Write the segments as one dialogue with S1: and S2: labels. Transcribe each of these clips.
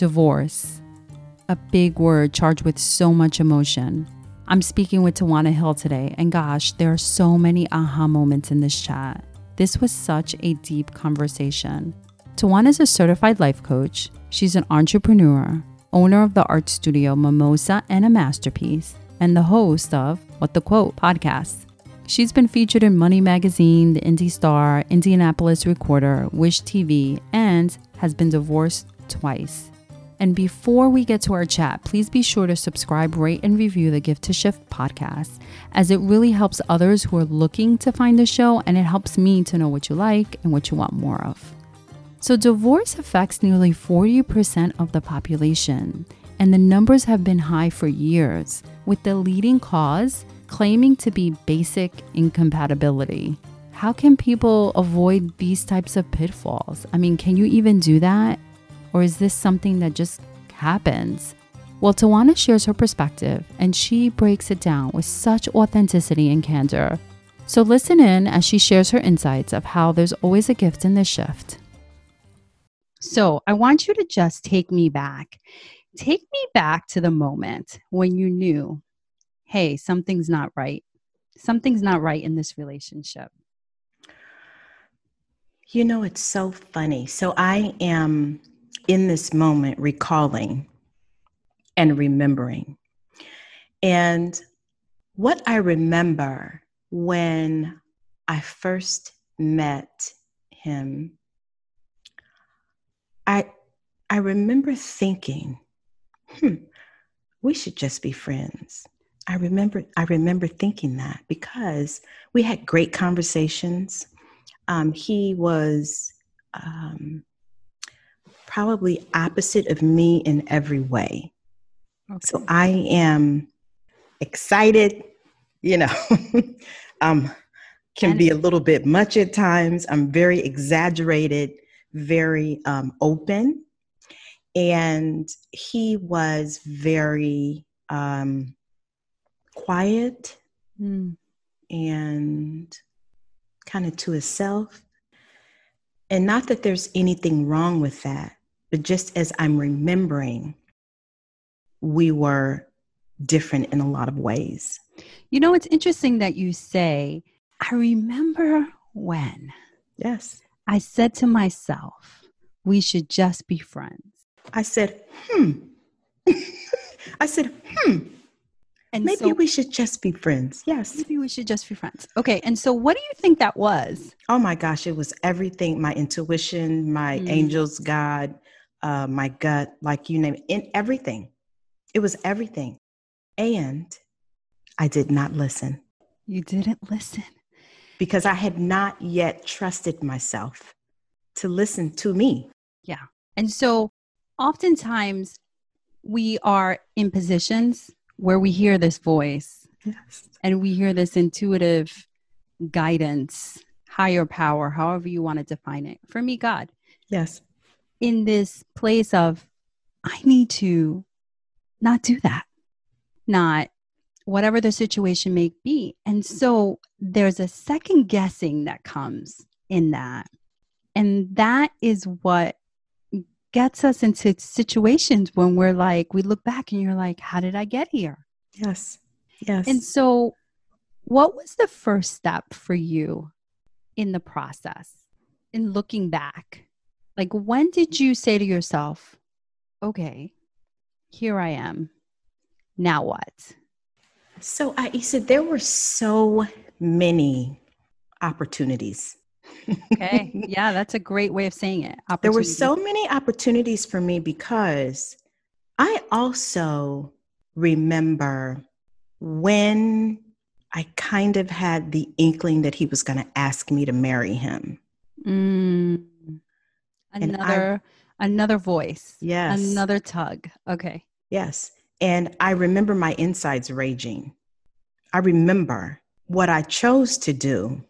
S1: Divorce, a big word charged with so much emotion. I'm speaking with Tawana Hill today, and gosh, there are so many aha moments in this chat. This was such a deep conversation. Tawana is a certified life coach. She's an entrepreneur, owner of the art studio Mimosa and a Masterpiece, and the host of What the Quote podcast. She's been featured in Money Magazine, The IndyStar, Indianapolis Recorder, WISH TV, and has been divorced twice. And before we get to our chat, please be sure to subscribe, rate, and review the Gift to Shift podcast, as it really helps others who are looking to find the show and it helps me to know what you like and what you want more of. So, divorce affects nearly 40% of the population, and the numbers have been high for years, with the leading cause claiming to be basic incompatibility. How can people avoid these types of pitfalls? I mean, can you even do that? Or is this something that just happens? Well, Tawana shares her perspective and she breaks it down with such authenticity and candor. So listen in as she shares her insights of how there's always a gift in the shift. So I want you to just take me back. Take me back to the moment when you knew hey, something's not right. Something's not right in this relationship.
S2: You know, it's so funny. So I am in this moment recalling and remembering. And what I remember when I first met him, I I remember thinking, hmm, we should just be friends. I remember I remember thinking that because we had great conversations. Um, he was um, probably opposite of me in every way. Okay. So I am excited, you know, um, can be a little bit much at times. I'm very exaggerated, very um, open. And he was very um, quiet mm. and kind of to himself. And not that there's anything wrong with that, but just as I'm remembering, we were different in a lot of ways.
S1: You know, it's interesting that you say, I remember when.
S2: Yes.
S1: I said to myself, we should just be friends.
S2: I said, hmm. I said, hmm. And maybe so, we should just be friends. Yes.
S1: Maybe we should just be friends. Okay. And so what do you think that was?
S2: Oh my gosh, it was everything my intuition, my mm. angels, God, uh, my gut, like you name it, in everything. It was everything. And I did not listen.
S1: You didn't listen.
S2: Because I had not yet trusted myself to listen to me.
S1: Yeah. And so oftentimes we are in positions where we hear this voice yes. and we hear this intuitive guidance, higher power, however you want to define it. For me, God.
S2: Yes.
S1: In this place of, I need to not do that, not whatever the situation may be. And so there's a second guessing that comes in that. And that is what gets us into situations when we're like, we look back and you're like, how did I get here?
S2: Yes. Yes.
S1: And so, what was the first step for you in the process in looking back? Like, when did you say to yourself, okay, here I am. Now what?
S2: So, I said there were so many opportunities
S1: okay. Yeah, that's a great way of saying it.
S2: There were so many opportunities for me because I also remember when I kind of had the inkling that he was going to ask me to marry him.
S1: Mm. Another I, another voice.
S2: Yes.
S1: Another tug. Okay.
S2: Yes. And I remember my insides raging. I remember what I chose to do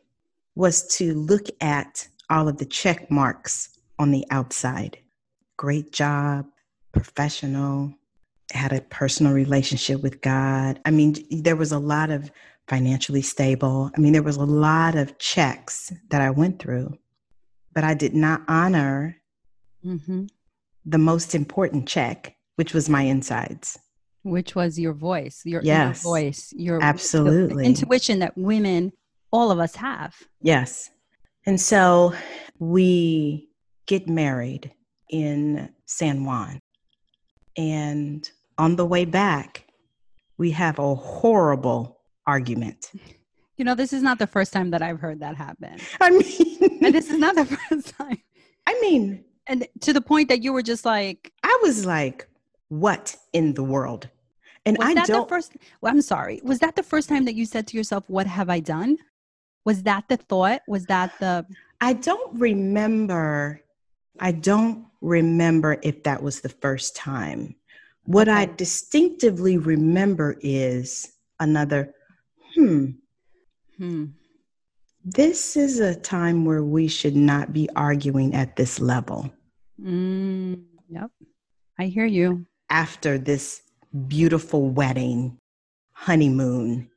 S2: was to look at all of the check marks on the outside. Great job, professional, had a personal relationship with God. I mean, there was a lot of financially stable. I mean, there was a lot of checks that I went through, but I did not honor mm-hmm. the most important check, which was my insides.
S1: Which was your voice, your
S2: Yes.
S1: voice, your
S2: Absolutely.
S1: intuition that women, all of us have.
S2: Yes. And so we get married in San Juan. And on the way back, we have a horrible argument.
S1: You know, this is not the first time that I've heard that happen.
S2: I mean,
S1: And this is not the first time.
S2: I mean,
S1: And to the point that you were just like,
S2: I was like, what in the world? And
S1: was
S2: I
S1: that
S2: don't
S1: the first? Well, I'm sorry. Was that the first time that you said to yourself, "What have I done"? Was that the thought? Was that the?
S2: I don't remember. I don't remember if that was the first time. What I
S1: Okay.
S2: distinctively remember is another, hmm,
S1: Hmm.
S2: this is a time where we should not be arguing at this level
S1: Mm, yep. I hear you.
S2: after this beautiful wedding, honeymoon.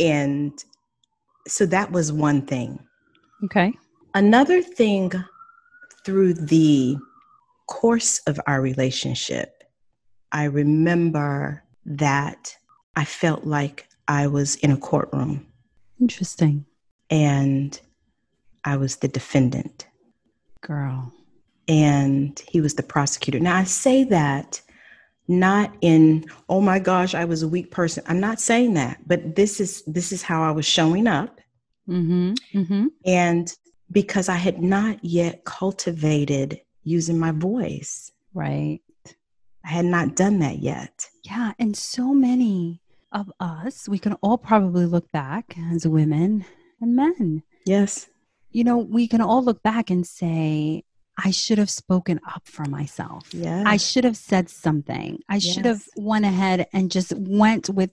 S2: And so that was one thing.
S1: Okay.
S2: Another thing through the course of our relationship, I remember that I felt like I was in a courtroom
S1: Interesting,
S2: and I was the defendant
S1: girl.
S2: and he was the prosecutor. Now, I say that not in oh my gosh i was a weak person i'm not saying that but this is this is how i was showing up
S1: Mm-hmm. Mm-hmm.
S2: and because i had not yet cultivated using my voice
S1: Right.
S2: I had not done that yet.
S1: Yeah, and so many of us, we can all probably look back as women and men.
S2: Yes.
S1: You know, we can all look back and say, I should have spoken up for myself.
S2: Yeah.
S1: I should have said something. I should have went ahead and just went with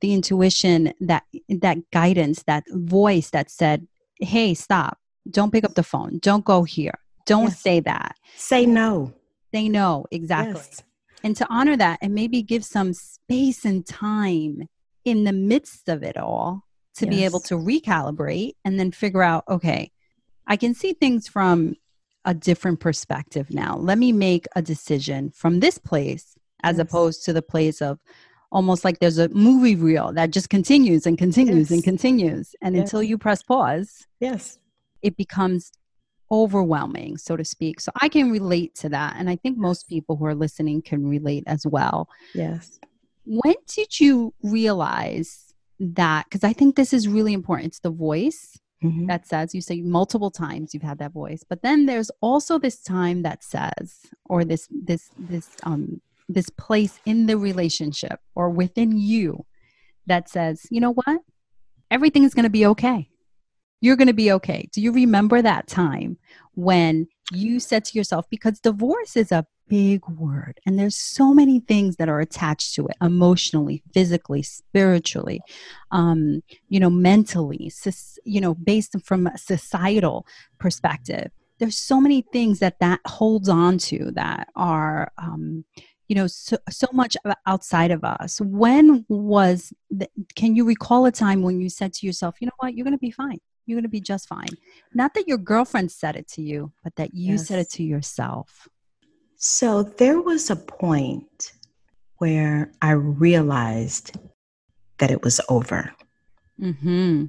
S1: the intuition that that guidance, that voice that said, "Hey, stop. Don't pick up the phone. Don't go here. Don't
S2: Yes.
S1: say that.
S2: Say no.
S1: Say no." Exactly.
S2: Yes.
S1: And to honor that and maybe give some space and time in the midst of it all to be able to recalibrate and then figure out, okay, I can see things from a different perspective now. Let me make a decision from this place as
S2: Yes.
S1: opposed to the place of almost like there's a movie reel that just continues and continues and continues. And
S2: Yes.
S1: until you press pause,
S2: Yes.
S1: it becomes overwhelming, so to speak. So I can relate to that. And I think most people who are listening can relate as well.
S2: Yes.
S1: When did you realize that? Because I think this is really important. It's the voice
S2: Mhm.
S1: that says, you say multiple times you've had that voice, but then there's also this time that says, or this, this, this, um, this place in the relationship or within you that says, you know what? Everything is going to be okay. You're going to be okay. Do you remember that time when you said to yourself, because divorce is a big word and there's so many things that are attached to it emotionally, physically, spiritually, um, you know, mentally, you know, based from a societal perspective. There's so many things that that holds on to that are, um, you know, so, so much outside of us. When was, the, can you recall a time when you said to yourself, you know what, you're going to be fine. You're going to be just fine. Not that your girlfriend said it to you, but that you said it to yourself.
S2: So there was a point where I realized that it was over.
S1: Mm-hmm.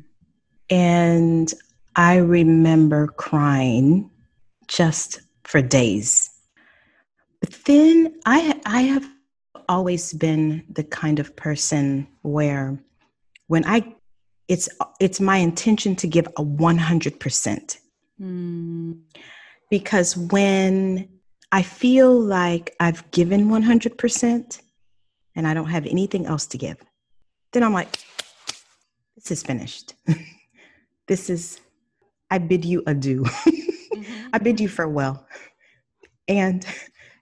S2: And I remember crying just for days. But then I I have always been the kind of person where when I it's it's my intention to give a 100%
S1: Mm,
S2: because when I feel like I've given 100% and I don't have anything else to give, then I'm like, this is finished. this is, I bid you adieu. I bid you farewell. And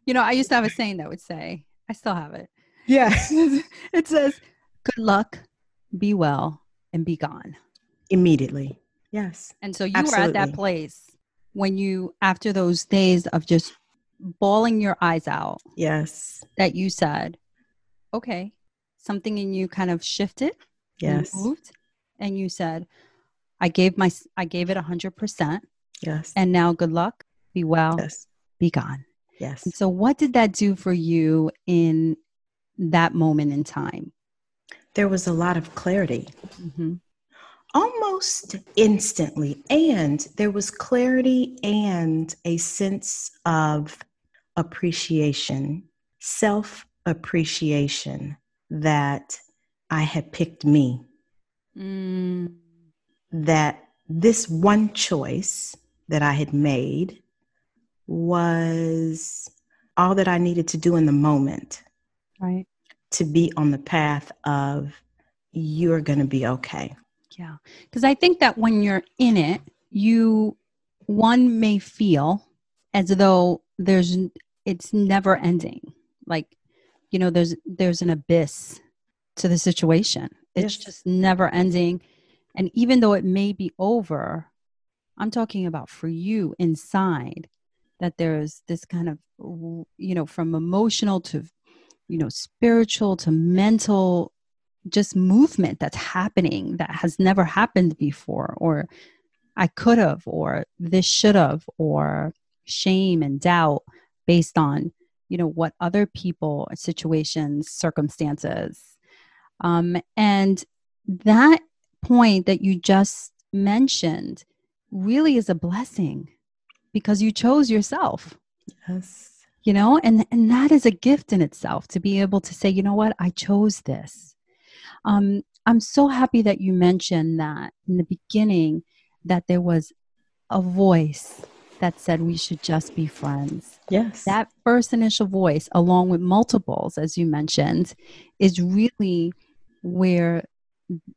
S1: You know, I used to have a saying that would say, I still have it.
S2: yeah,
S1: it says, good luck, be well, and be gone.
S2: immediately. Yes.
S1: And so you were at that place when you, after those days of just bawling your eyes out,
S2: Yes.
S1: that you said, okay, something in you kind of shifted, and
S2: Yes.
S1: moved, and you said, I gave my, I gave it a hundred percent,
S2: Yes.
S1: and now good luck, be well,
S2: Yes.
S1: be gone.
S2: Yes.
S1: And so, what did that do for you in that moment in time?
S2: There was a lot of clarity.
S1: Mm-hmm.
S2: Almost instantly. And there was clarity and a sense of appreciation, self appreciation that I had picked me.
S1: Mm.
S2: That this one choice that I had made was all that I needed to do in the moment.
S1: Right.
S2: To be on the path of you're going to be okay.
S1: Yeah. Because I think that when you're in it, you, one may feel as though there's, it's never ending. Like, you know, there's, there's an abyss to the situation. It's
S2: Yes.
S1: just never ending. And even though it may be over, I'm talking about for you inside that there's this kind of, you know, from emotional to, you know, spiritual to mental, just movement that's happening that has never happened before, or I could have, or this should have, or shame and doubt based on, you know, what other people, situations, circumstances. Um, and that point that you just mentioned really is a blessing because you chose yourself
S2: Yes.
S1: You know and and that is a gift in itself to be able to say you know what? I chose this. Um i'm so happy that you mentioned that in the beginning that there was a voice that said we should just be friends.
S2: Yes.
S1: that first initial voice along with multiples as you mentioned is really where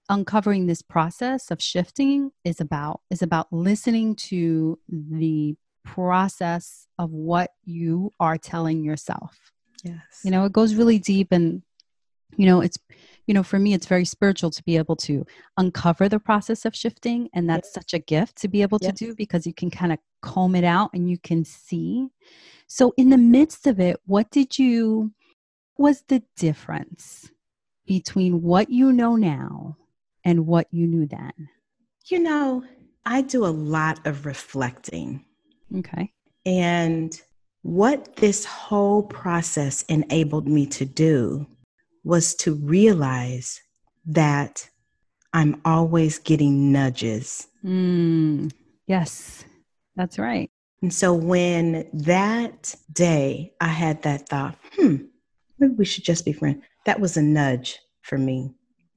S1: uncovering this process of shifting is about is about listening to the process of what you are telling yourself
S2: yes.
S1: you know it goes really deep and you know it's you know for me it's very spiritual to be able to uncover the process of shifting and that's
S2: Yes.
S1: such a gift to be able to do because you can kind of comb it out and you can see so in the midst of it what did you was the difference between what you know now and what you knew then
S2: You know, I do a lot of reflecting.
S1: Okay
S2: And what this whole process enabled me to do was to realize that I'm always getting nudges.
S1: mm, yes that's right
S2: And so when that day I had that thought, hmm, maybe we should just be friends, that was a nudge for me.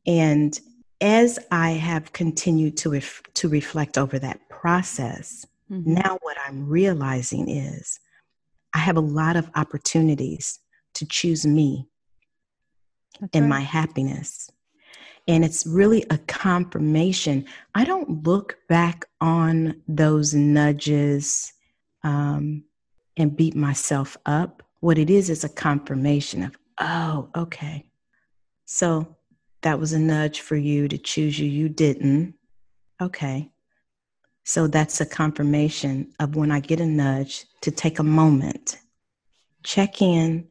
S2: And as I have continued to, ref- to reflect over that process,
S1: Mhm.
S2: now what I'm realizing is I have a lot of opportunities to choose me
S1: That's
S2: and
S1: right.
S2: my happiness. And it's really a confirmation. I don't look back on those nudges um, and beat myself up. What it is is a confirmation of, oh, okay. So that was a nudge for you to choose you. You didn't. Okay. So that's a confirmation of when I get a nudge to take a moment, check in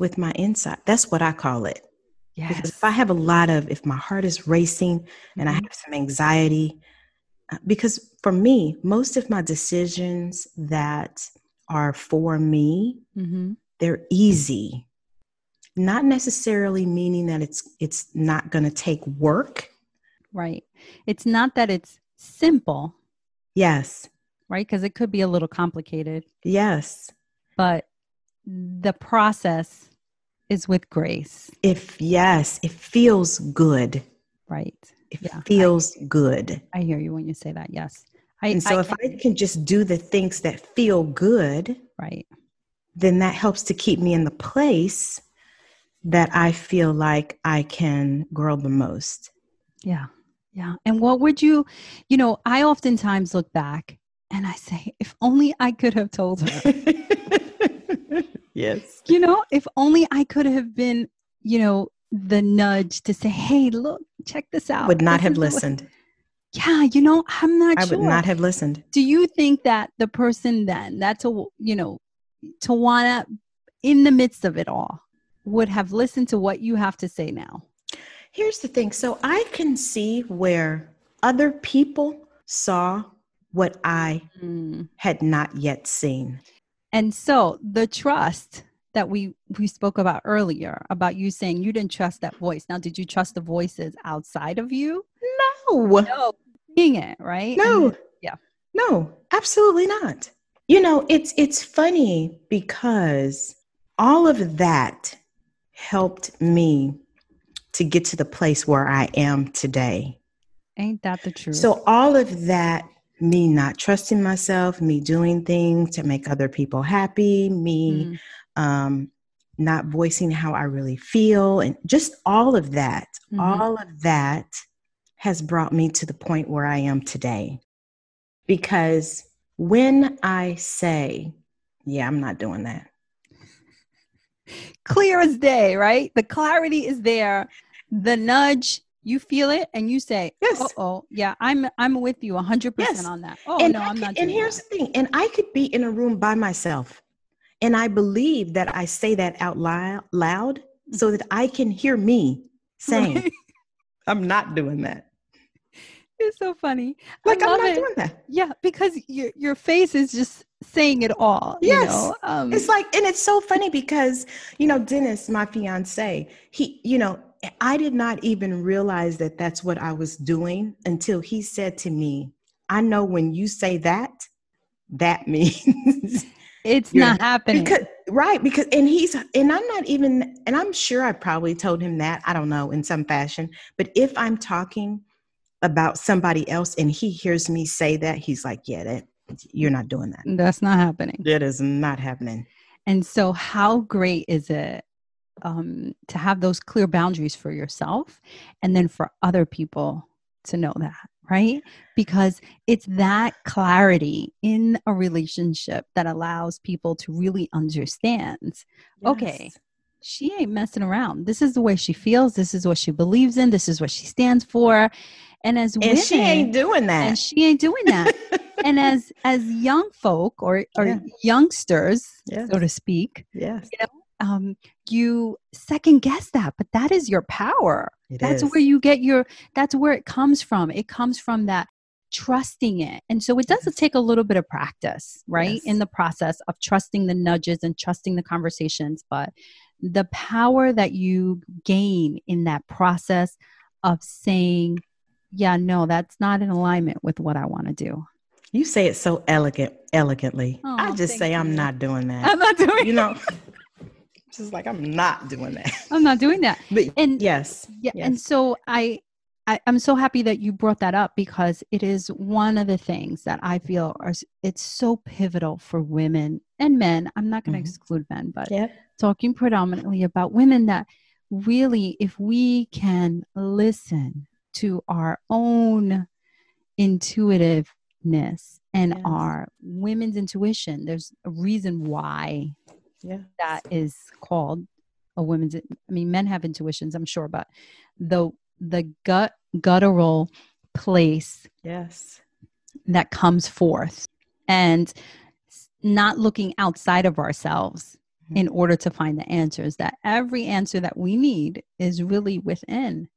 S2: with my insight. That's what I call it.
S1: Yes.
S2: Because if I have a lot of, if my heart is racing and I
S1: Mhm.
S2: have some anxiety, uh, because for me, most of my decisions that are for me,
S1: Mhm.
S2: they're easy. Not necessarily meaning that it's it's not going to take work.
S1: Right. It's not that it's simple,
S2: Yes,
S1: right? Because it could be a little complicated,
S2: yes.
S1: but the process is with grace,
S2: If yes, it feels good.
S1: right?
S2: It
S1: Yeah, I-
S2: feels good.
S1: I hear you when you say that. Yes. I,
S2: And so
S1: I
S2: if I can just do the things that feel good,
S1: right.
S2: then that helps to keep me in the place that I feel like I can grow the most.
S1: Yeah. Yeah. And what would you, you know, I oftentimes look back and I say, if only I could have told her,
S2: yes.
S1: you know, if only I could have been, you know, the nudge to say, hey, look, check this out.
S2: Would not
S1: This
S2: have
S1: is the way-"
S2: listened.
S1: Yeah. You know, I'm not
S2: I
S1: sure.
S2: would not have listened.
S1: do you think that the person then that's a you know tawana in the midst of it all would have listened to what you have to say now
S2: Here's the thing. So I can see where other people saw what I
S1: Mm.
S2: had not yet seen.
S1: And so the trust that we we spoke about earlier about you saying you didn't trust that voice. Now, did you trust the voices outside of you?
S2: No.
S1: No, seeing it, right?
S2: No.
S1: And- yeah.
S2: No, absolutely not. You know, it's it's funny because all of that helped me to get to the place where I am today.
S1: ain't that the truth?
S2: So all of that me not trusting myself, me doing things to make other people happy, me
S1: Mm,
S2: um, not voicing how I really feel, and just all of that,
S1: Mhm.
S2: all of that has brought me to the point where I am today. Because when I say, yeah, I'm not doing that,
S1: clear as day, right? The clarity is there. The nudge, you feel it, and you say,
S2: Yes.
S1: "Oh, yeah, I'm I'm with you 100
S2: Yes.
S1: percent on that." Oh
S2: and
S1: no,
S2: I
S1: I'm not.
S2: And here's
S1: that.
S2: the thing, and I could be in a room by myself, and I believe that I say that out loud, loud, so that I can hear me saying, "I'm not doing that."
S1: It's so funny.
S2: Like I'm not
S1: it.
S2: doing that.
S1: Yeah, because your your face is just saying it all. you
S2: Yes.
S1: know? Um,
S2: It's like, and it's so funny because, you know, Dennis, my fiance, he, you know, I did not even realize that that's what I was doing until he said to me, I know when you say that, that means
S1: it's not happening.
S2: because right because and he's and i'm not even and i'm sure i probably told him that i don't know in some fashion but if i'm talking about somebody else and he hears me say that he's like yeah that you're not doing that
S1: That's not happening.
S2: that is not happening
S1: And so, how great is it um, to have those clear boundaries for yourself and then for other people to know that, right? Because it's that clarity in a relationship that allows people to really understand Okay. She ain't messing around. This is the way she feels. This is what she believes in. This is what she stands for. And as
S2: and
S1: women,
S2: she ain't doing that
S1: and she ain't doing that. and as as young folk or or
S2: Yeah.
S1: youngsters,
S2: Yes.
S1: so to speak,
S2: yes you know,
S1: um, you second guess that, but that is your power.
S2: it
S1: that's
S2: is.
S1: where you get your. That's where it comes from. It comes from that trusting it, and so it does
S2: Yes.
S1: take a little bit of practice, right,
S2: Yes.
S1: in the process of trusting the nudges and trusting the conversations. But the power that you gain in that process of saying, "Yeah, no, that's not in alignment with what I want to do."
S2: you say it so elegant elegantly i
S1: Oh,
S2: just
S1: thank
S2: say i'm not doing that
S1: I'm not doing.
S2: you know just like i'm not doing that
S1: I'm not doing that.
S2: but
S1: And
S2: yes
S1: Yeah, and so I, I I'm so happy that you brought that up because it is one of the things that I feel are it's so pivotal for women and men. I'm not going to
S2: Mhm.
S1: exclude men, but
S2: yeah
S1: talking predominantly about women that really if we can listen to our own intuitiveness and
S2: Yes.
S1: our women's intuition, there's a reason why
S2: yeah.
S1: that is called a woman's i mean men have intuitions i'm sure but the the gut guttural place
S2: yes.
S1: that comes forth and not looking outside of ourselves mm-hmm. in order to find the answers that every answer that we need is really within.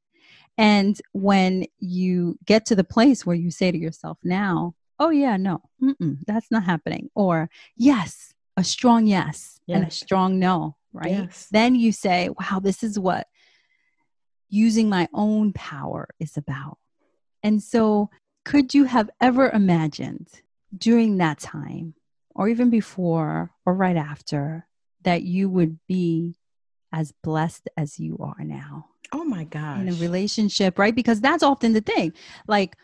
S1: And when you get to the place where you say to yourself now oh yeah no mm-mm, that's not happening or yes a strong yes and a strong no right
S2: Yes.
S1: then you say wow this is what using my own power is about and so could you have ever imagined during that time or even before or right after that you would be as blessed as you are now
S2: Oh my gosh.
S1: in a relationship, right? Because that's often the thing. Like,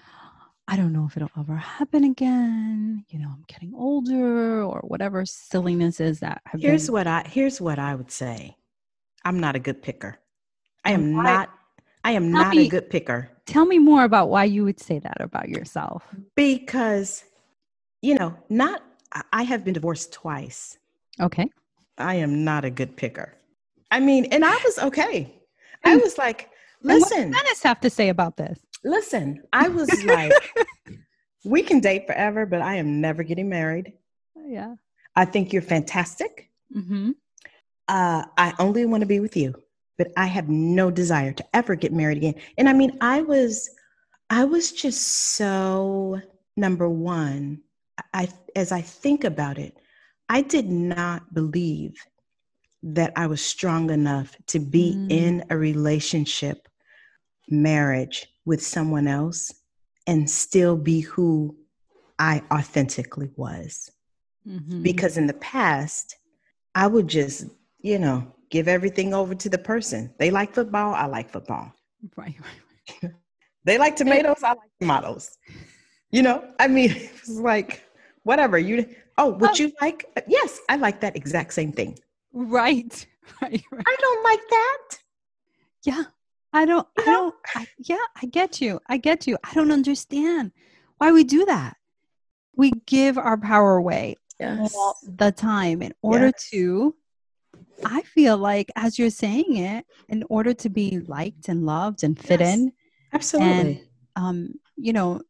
S1: I don't know if it'll ever happen again. You know, I'm getting older or whatever silliness is that have
S2: Here's
S1: been.
S2: what I here's what I would say. I'm not a good picker. I am
S1: why-
S2: not I am not
S1: me-
S2: a good picker
S1: Tell me more about why you would say that about yourself.
S2: because you know, not I- have been divorced twice.
S1: Okay.
S2: I am not a good picker. I mean, and I was okay. I was like,
S1: And what
S2: listen,
S1: does Dennis have to say about this?
S2: Listen. I was like, we can date forever, but I am never getting married.
S1: Yeah.
S2: I think you're fantastic.
S1: Mm-hmm.
S2: uh, I only want to be with you, but I have no desire to ever get married again. And I mean, I was, I was just so number one. I, as I think about it, I did not believe that I was strong enough to be mm. in a relationship, marriage with someone else and still be who I authentically was. Mm-hmm. Because in the past, I would just, you know, give everything over to the person. They like football, I like football.
S1: Right, right. right.
S2: they like tomatoes, I like tomatoes. You know, I mean, it's like whatever you. Oh, would oh. you like? Yes, I like that exact same thing.
S1: Right, right, right.
S2: I don't like that.
S1: Yeah, I don't. You I don't. I, yeah, I get you. I get you. I don't understand why we do that. We give our power away yes. all the time in order yes. to I feel like as you're saying it, in order to be liked and loved and fit yes, in,
S2: absolutely,
S1: and um, you know,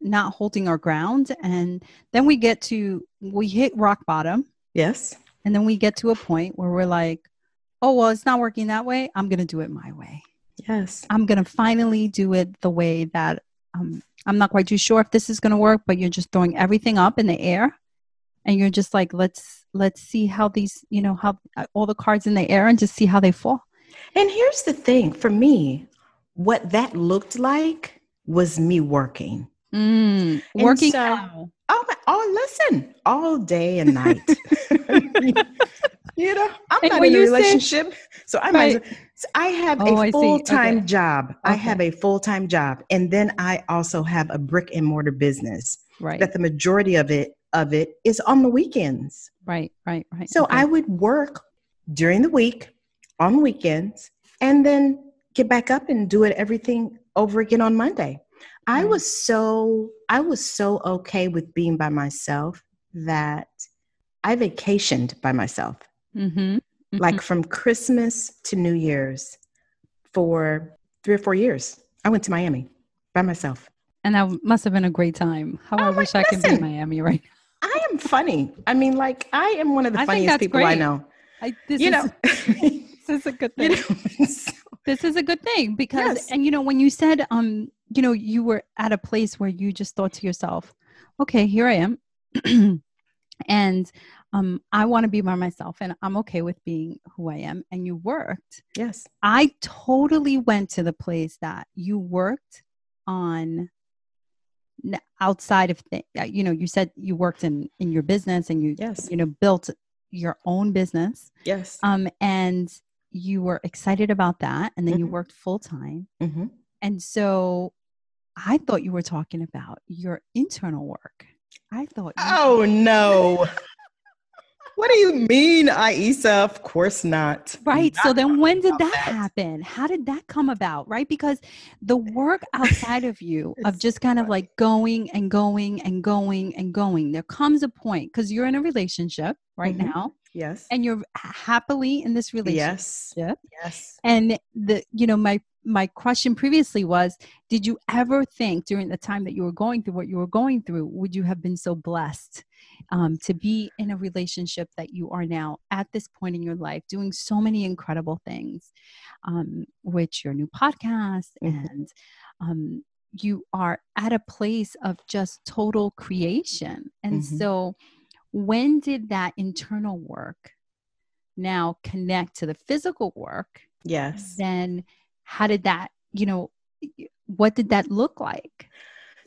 S1: not holding our ground, and then we get to we hit rock bottom.
S2: Yes,
S1: and then we get to a point where we're like, oh well, it's not working that way. I'm gonna do it my way.
S2: Yes,
S1: I'm gonna finally do it the way that um, I'm not quite too sure if this is gonna work, but you're just throwing everything up in the air and you're just like let's let's see how these you know how uh, all the cards in the air and just see how they fall.
S2: And here's the thing for me what that looked like was me working.
S1: Mm, working so,
S2: oh, my, oh listen all day and night you know i'm and not in a relationship say, so i right. so i have oh, a full-time okay. job okay. i have a full-time job and then i also have a brick and mortar business
S1: right
S2: that the majority of it of it is on the weekends.
S1: Right, right, right.
S2: So okay. I would work during the week, on weekends, and then get back up and do it everything over again on Monday. I was so I was so okay with being by myself that I vacationed by myself. Mm-hmm. Mm-hmm. Like from Christmas to New Year's for three or four years. I went to Miami by myself.
S1: And that must have been a great time. How oh, I wish I could be in Miami right now.
S2: I am funny. I mean, like I am one of the I funniest people great. I know.
S1: I, this you is, know, this is a good thing. You know, so, this is a good thing because, yes. and you know, when you said, um, you know, you were at a place where you just thought to yourself, okay, here I am, and um, I want to be by myself, and I'm okay with being who I am. And you worked.
S2: Yes,
S1: I totally went to the place that you worked on outside of the, uh, you know you said you worked in in your business and you
S2: yes
S1: you know built your own business
S2: yes
S1: um and you were excited about that and then mm-hmm. you worked full time mm-hmm. and so i thought you were talking about your internal work i thought
S2: oh no what do you mean, Aisa? Of course not.
S1: Right.
S2: Not
S1: so then when did that, that, happen? How did that come about? Right? Because the work outside of you of just kind of like going and going and going and going, there comes a point because you're in a relationship right mm-hmm. now.
S2: Yes.
S1: And you're happily in this relationship.
S2: Yes.
S1: Yes. And the you know, my my question previously was did you ever think during the time that you were going through what you were going through would you have been so blessed um, to be in a relationship that you are now at this point in your life doing so many incredible things um, which your new podcast mm-hmm. and um, you are at a place of just total creation and mm-hmm. so when did that internal work now connect to the physical work
S2: yes
S1: then how did that you know what did that look like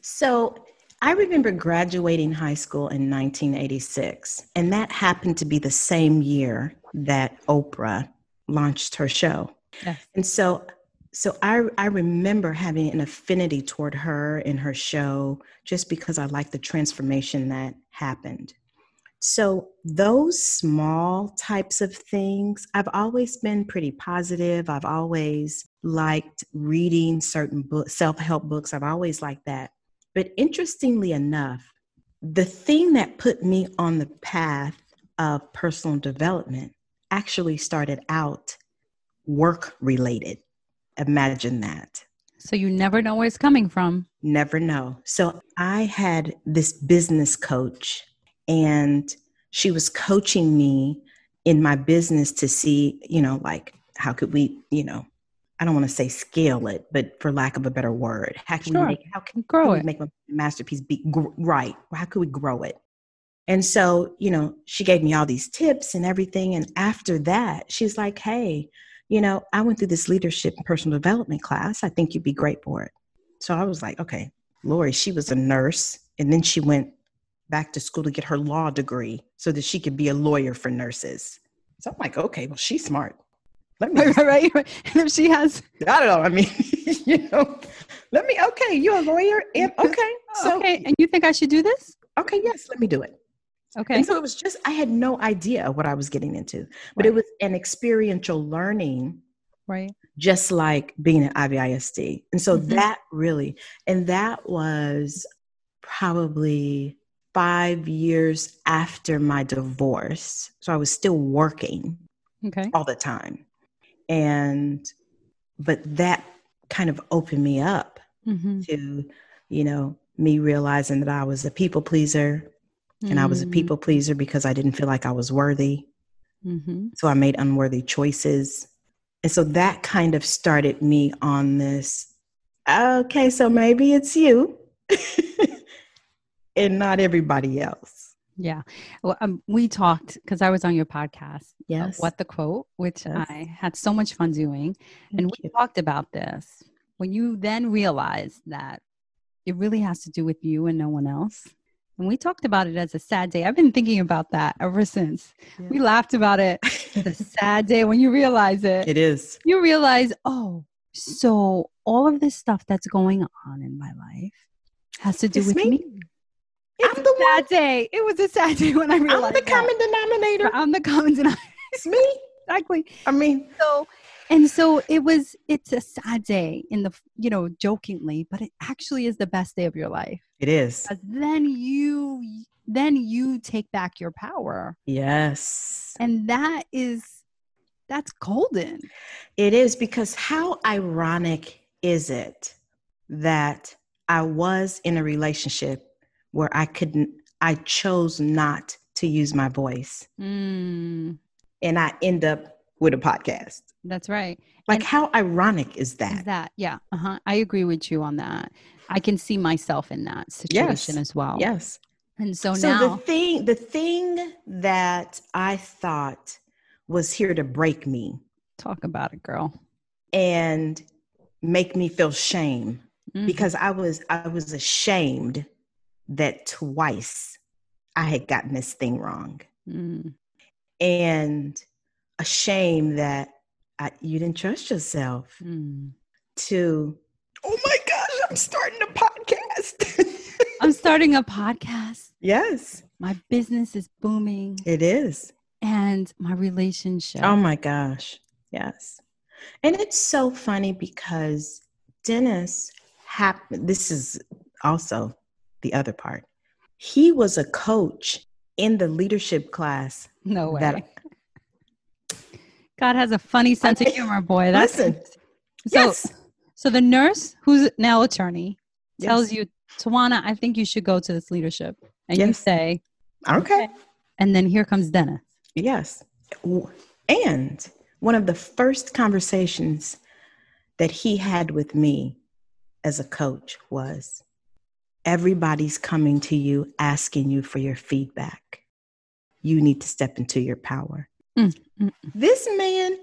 S2: so I remember graduating high school in 1986, and that happened to be the same year that Oprah launched her show. Yes. And so so I, I remember having an affinity toward her and her show just because I liked the transformation that happened. So, those small types of things, I've always been pretty positive. I've always liked reading certain books, self help books. I've always liked that. But interestingly enough, the thing that put me on the path of personal development actually started out work related. Imagine that.
S1: So you never know where it's coming from.
S2: Never know. So I had this business coach and she was coaching me in my business to see, you know, like how could we, you know, I don't want to say scale it, but for lack of a better word, how can sure. we make how can, grow can it? make a masterpiece be gr- right? How could we grow it? And so, you know, she gave me all these tips and everything. And after that, she's like, hey, you know, I went through this leadership and personal development class. I think you'd be great for it. So I was like, okay, Lori, she was a nurse. And then she went back to school to get her law degree so that she could be a lawyer for nurses. So I'm like, okay, well, she's smart.
S1: Let me, right, right, right. And if she has,
S2: I don't know. I mean, you know, let me, okay, you're a lawyer. And, okay.
S1: So, okay. And you think I should do this?
S2: Okay. Yes. Let me do it.
S1: Okay.
S2: And so it was just, I had no idea what I was getting into, but right. it was an experiential learning.
S1: Right.
S2: Just like being at IVISD. And so mm-hmm. that really, and that was probably five years after my divorce. So I was still working
S1: okay.
S2: all the time. And, but that kind of opened me up mm-hmm. to, you know, me realizing that I was a people pleaser mm-hmm. and I was a mm. people pleaser because I didn't feel like I was worthy. Mm-hmm. So I made unworthy choices. And so that kind of started me on this okay, so maybe it's you. and not everybody else.
S1: Yeah. Well, um, we talked because I was on your podcast.
S2: Yes.
S1: What the quote, which yes. I had so much fun doing. Thank and we you. talked about this. When you then realize that it really has to do with you and no one else. And we talked about it as a sad day. I've been thinking about that ever since. Yeah. We laughed about it. the sad day when you realize it.
S2: It is.
S1: You realize, oh, so all of this stuff that's going on in my life has to do it's with me. me. It's I'm the sad one. day. It was a sad day when I realized
S2: I'm the
S1: that.
S2: common denominator.
S1: I'm the common denominator.
S2: It's me.
S1: exactly.
S2: I mean,
S1: so and so it was. It's a sad day in the you know jokingly, but it actually is the best day of your life.
S2: It is.
S1: Then you then you take back your power.
S2: Yes.
S1: And that is that's golden.
S2: It is because how ironic is it that I was in a relationship where I couldn't, I chose not to use my voice. Mm. And I end up with a podcast.
S1: That's right.
S2: Like, and how ironic is that?
S1: Is that, yeah. Uh-huh. I agree with you on that. I can see myself in that situation
S2: yes.
S1: as well.
S2: Yes.
S1: And so,
S2: so
S1: now
S2: the thing, the thing that I thought was here to break me.
S1: Talk about it, girl.
S2: And make me feel shame mm-hmm. because I was I was ashamed that twice I had gotten this thing wrong. Mm. And a shame that I, you didn't trust yourself mm. to, oh my gosh, I'm starting a podcast.
S1: I'm starting a podcast.
S2: Yes.
S1: My business is booming.
S2: It is.
S1: And my relationship.
S2: Oh my gosh. Yes. And it's so funny because Dennis happened, this is also the other part. He was a coach in the leadership class.
S1: No way. That, God has a funny sense I of humor, boy. That's
S2: listen.
S1: So, yes. so the nurse who's now attorney tells yes. you, Tawana, I think you should go to this leadership. And yes. you say,
S2: okay. okay.
S1: And then here comes Dennis.
S2: Yes. And one of the first conversations that he had with me as a coach was everybody's coming to you asking you for your feedback. You need to step into your power. Mm, mm, mm. This man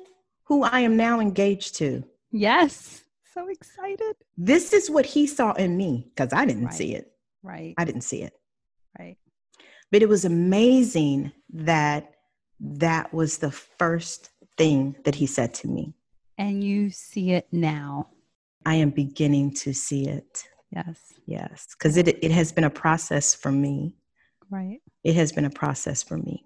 S2: who I am now engaged to.
S1: Yes. So excited.
S2: This is what he saw in me because I didn't
S1: right.
S2: see it.
S1: Right.
S2: I didn't see it.
S1: Right.
S2: But it was amazing that that was the first thing that he said to me.
S1: And you see it now.
S2: I am beginning to see it.
S1: Yes.
S2: Yes. Because it, it has been a process for me.
S1: Right.
S2: It has been a process for me.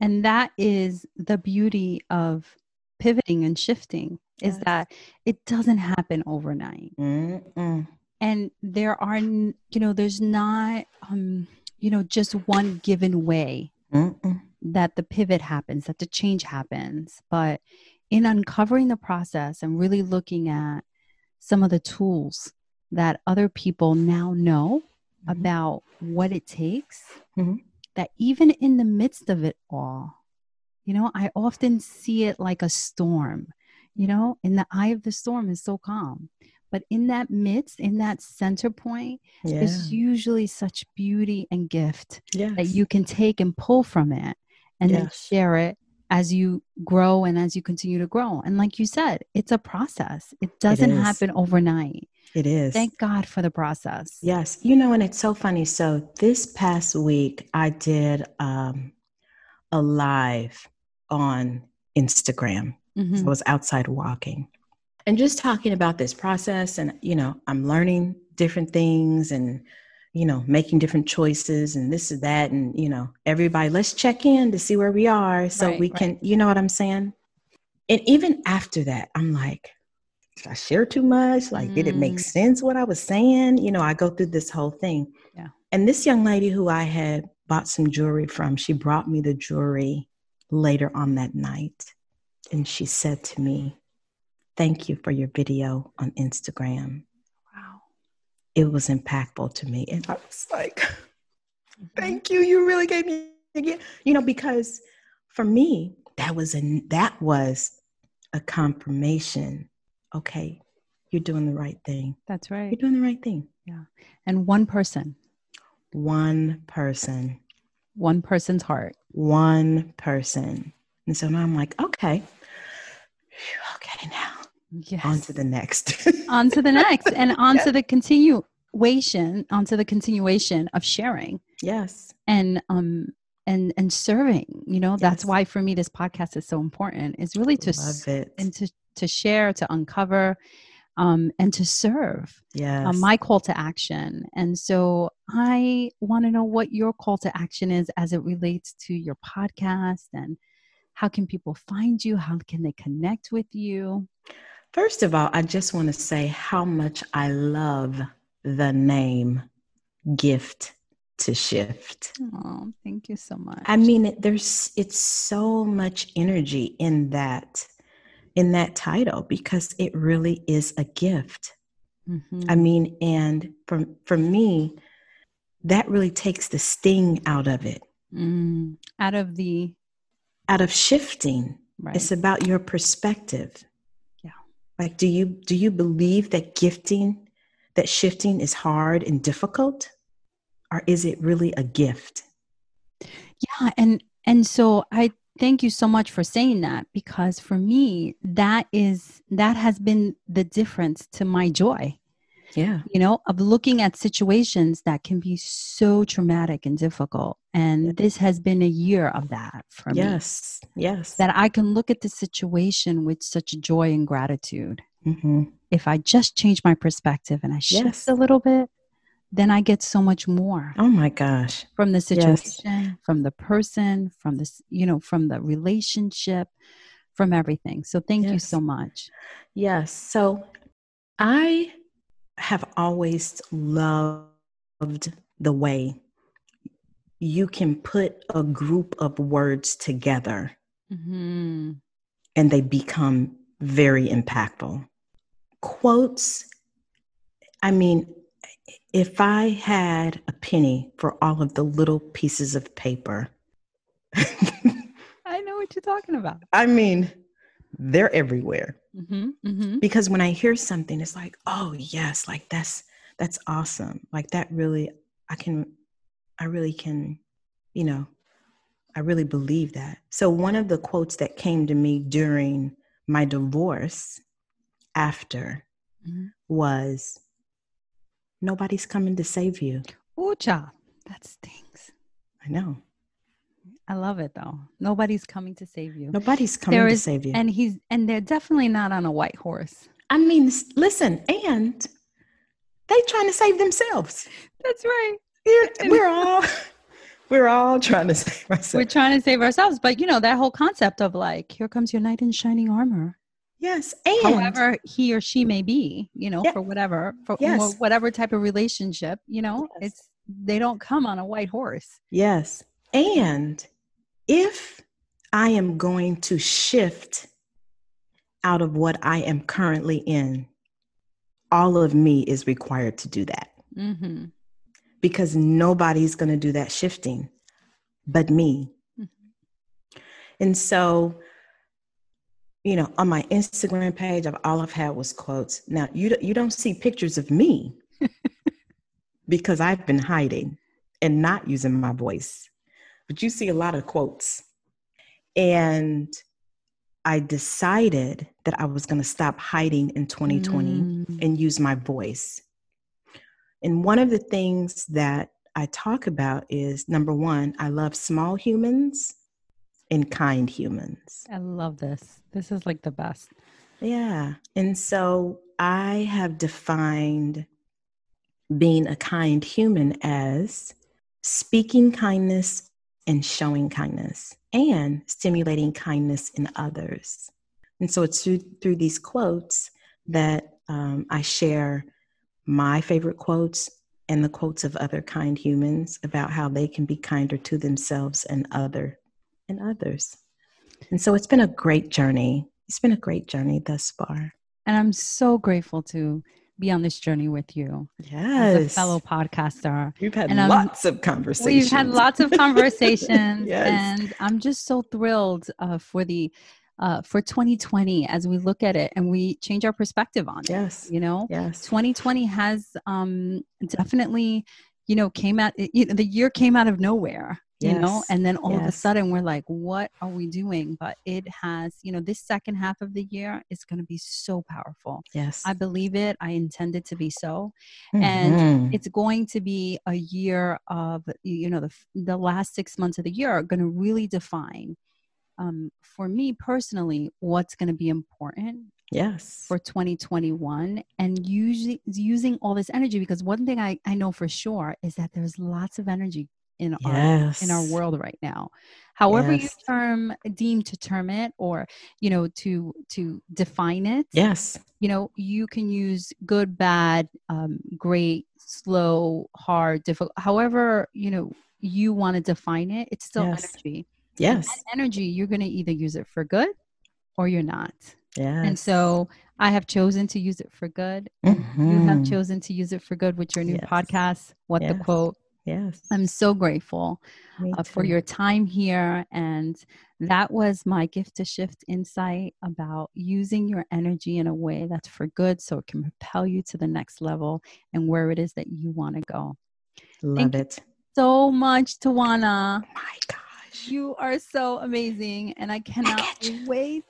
S1: And that is the beauty of pivoting and shifting yes. is that it doesn't happen overnight. Mm-mm. And there are, you know, there's not, um, you know, just one given way Mm-mm. that the pivot happens, that the change happens. But in uncovering the process and really looking at some of the tools that other people now know mm-hmm. about what it takes, mm-hmm. that even in the midst of it all, you know, I often see it like a storm. You know, in the eye of the storm is so calm. but in that midst, in that center point,
S2: Yeah.
S1: is usually such beauty and gift
S2: Yes.
S1: that you can take and pull from it and then share it as you grow and as you continue to grow. And like you said, it's a process. It doesn't
S2: is.
S1: happen overnight.
S2: It is.
S1: Thank God for the process.
S2: Yes. You know, and it's so funny. So this past week, I did um, a live on Instagram.
S1: Mhm.
S2: I was outside walking and just talking about this process. And, you know, I'm learning different things and, you know, making different choices and this and that. And, you know, everybody, let's check in to see where we are so
S1: Right,
S2: we
S1: right.
S2: can, you know what I'm saying? And even after that, I'm like, did I share too much? Like, did it make
S1: Mm.
S2: sense what I was saying? You know, I go through this whole thing.
S1: Yeah.
S2: And this young lady who I had bought some jewelry from, she brought me the jewelry later on that night. And she said to me, Thank you for your video on Instagram.
S1: Wow.
S2: It was impactful to me. And I was like,
S1: Mm-hmm.
S2: Thank you. You really gave me again. You know, because for me, that was a that was a confirmation. Okay, you're doing the right thing.
S1: That's right.
S2: You're doing the right thing. Yeah.
S1: And one person,
S2: One person,
S1: one person's heart.
S2: one person. And so now I'm like, okay, okay, now
S1: Yes.
S2: on to the next.
S1: on to the next and on to the continuation, on to the continuation of sharing
S2: yes.
S1: and um and and serving. You know, that's why for me this podcast is so important. Is really to s-
S2: Love it.
S1: and to to share, to uncover, um, and to serve.
S2: yes.
S1: uh, my call to action. And so I want to know what your call to action is as it relates to your podcast and how can people find you? How can they connect with you?
S2: First of all, I just want to say how much I love the name Gift to Shift.
S1: Oh, thank you so much.
S2: I mean, there's it's so much energy in that in that title because it really is a gift.
S1: Mhm.
S2: I mean, and for for me, that really takes the sting out of it,
S1: Mm. out of the
S2: out of shifting.
S1: right.
S2: It's about your perspective.
S1: Yeah.
S2: Like, do you do you believe that gifting, that shifting is hard and difficult, or is it really a gift?
S1: Yeah, and and so I thank you so much for saying that because for me that is that has been the difference to my joy.
S2: Yeah.
S1: you know, of looking at situations that can be so traumatic and difficult. And this has been a year of that for me.
S2: Yes. Yes.
S1: That I can look at the situation with such joy and gratitude.
S2: hmm
S1: If I just change my perspective and I shift
S2: Yes.
S1: a little bit, then I get so much more
S2: Oh my gosh.
S1: from the
S2: Yes.
S1: situation, from the person, from this, you know, from the relationship, from everything. So thank you so much.
S2: Yes. So I have always loved the way you can put a group of words together
S1: Mhm.
S2: and they become very impactful. Quotes, I mean, if I had a penny for all of the little pieces of paper,
S1: I know what you're talking about.
S2: I mean, they're everywhere.
S1: hmm hmm
S2: because when i hear something it's like oh yes like that's that's awesome like that really i can i really can you know i really believe that so one of the quotes that came to me during my divorce after
S1: Mhm.
S2: was nobody's coming to save you
S1: Ooh, that stings.
S2: i know
S1: I love it though. Nobody's coming to save you.
S2: nobody's coming
S1: There
S2: to
S1: is-
S2: save you
S1: And he's and they're definitely not on a white horse.
S2: i mean listen and they trying to save themselves
S1: That's right.
S2: We're- we're all we're all trying to save ourselves
S1: We're trying to save ourselves, but you know that whole concept of like, here comes your knight in shining armor.
S2: Yes, and
S1: However he or she may be, you know,
S2: Yeah.
S1: for whatever, for
S2: Yes.
S1: wha- whatever type of relationship, you know,
S2: Yes.
S1: it's they don't come on a white horse.
S2: yes, and if I am going to shift out of what I am currently in, all of me is required to do that
S1: Mm-hmm.
S2: because nobody's going to do that shifting but me.
S1: Mhm.
S2: And so you know, on my Instagram page, I've, all I've had was quotes. Now you you don't see pictures of me because I've been hiding and not using my voice, but you see a lot of quotes. And I decided that I was going to stop hiding in 2020 mm. and use my voice. And one of the things that I talk about is number one, I love small humans and kind humans.
S1: I love this. This is like the best.
S2: Yeah. And so I have defined being a kind human as speaking kindness and showing kindness and stimulating kindness in others. And so it's through, through these quotes that um, I share my favorite quotes and the quotes of other kind humans about how they can be kinder to themselves and other and others. And so it's been a great journey. It's been a great journey thus far.
S1: And I'm so grateful to be on this journey with you.
S2: Yes.
S1: As a fellow podcaster.
S2: We've had and lots I'm, of conversations.
S1: We've had lots of conversations. yes. And I'm just so thrilled uh, for the uh, for 2020 as we look at it and we change our perspective on it.
S2: Yes.
S1: You know,
S2: yes.
S1: 2020 has um, definitely, you know, came out, you know, the year came out of nowhere you know and then all yes. of a sudden we're like what are we doing? But it has you know this second half of the year is going to be so powerful.
S2: Yes.
S1: I believe it. I intend it to be so. Mm-hmm. and it's going to be a year of you know the, the last six months of the year are going to really define um, for me personally what's going to be important
S2: yes.
S1: for 2021 and usually using all this energy because one thing I, I know for sure is that there's lots of energy in yes. our in our world right now however yes. you term deem to term it or you know to to define it
S2: yes
S1: you know you can use good bad um, great slow hard difficult however you know you want to define it it's still yes. energy
S2: yes
S1: energy you're going to either use it for good or you're not
S2: yeah
S1: and so I have chosen to use it for good. Mm-hmm. You have chosen to use it for good with your new yes. podcast, What yes. the Quote.
S2: Yes.
S1: I'm so grateful uh, for your time here. And that was my gift to shift insight about using your energy in a way that's for good so it can propel you to the next level and where it is that you want to go.
S2: Love
S1: Thank
S2: it.
S1: so much, Tawana.
S2: Oh my gosh.
S1: You are so amazing. And I cannot wait.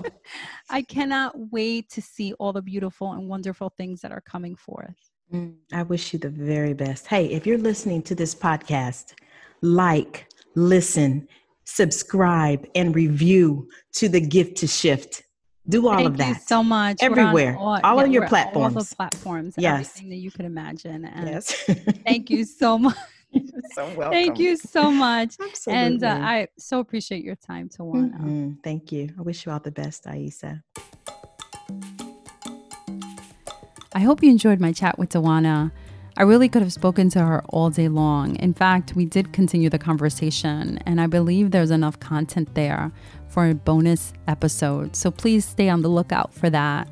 S1: I cannot wait to see all the beautiful and wonderful things that are coming forth.
S2: Mm, I wish you the very best. Hey, if you're listening to this podcast, like, listen, subscribe, and review to the gift to shift. Do all
S1: Thank
S2: of that.
S1: so much.
S2: Everywhere. All, all yeah, of your platforms.
S1: All the platforms.
S2: Yes.
S1: Everything that you could imagine.
S2: And yes.
S1: thank you so much.
S2: so welcome.
S1: Thank you so much.
S2: Absolutely.
S1: And uh, I so appreciate your time, Tawana.
S2: Mm-hmm. Thank you. I wish you all the best, Aisa.
S1: I hope you enjoyed my chat with Tawana. I really could have spoken to her all day long. In fact, we did continue the conversation, and I believe there's enough content there for a bonus episode. So please stay on the lookout for that.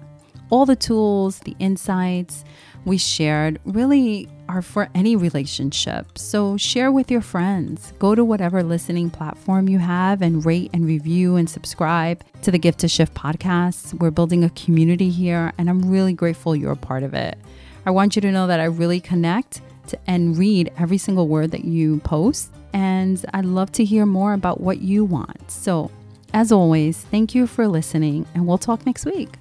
S1: All the tools, the insights we shared really are for any relationship. So share with your friends. Go to whatever listening platform you have and rate and review and subscribe to the Gift to Shift podcast. We're building a community here, and I'm really grateful you're a part of it. I want you to know that I really connect and read every single word that you post, and I'd love to hear more about what you want. So, as always, thank you for listening, and we'll talk next week.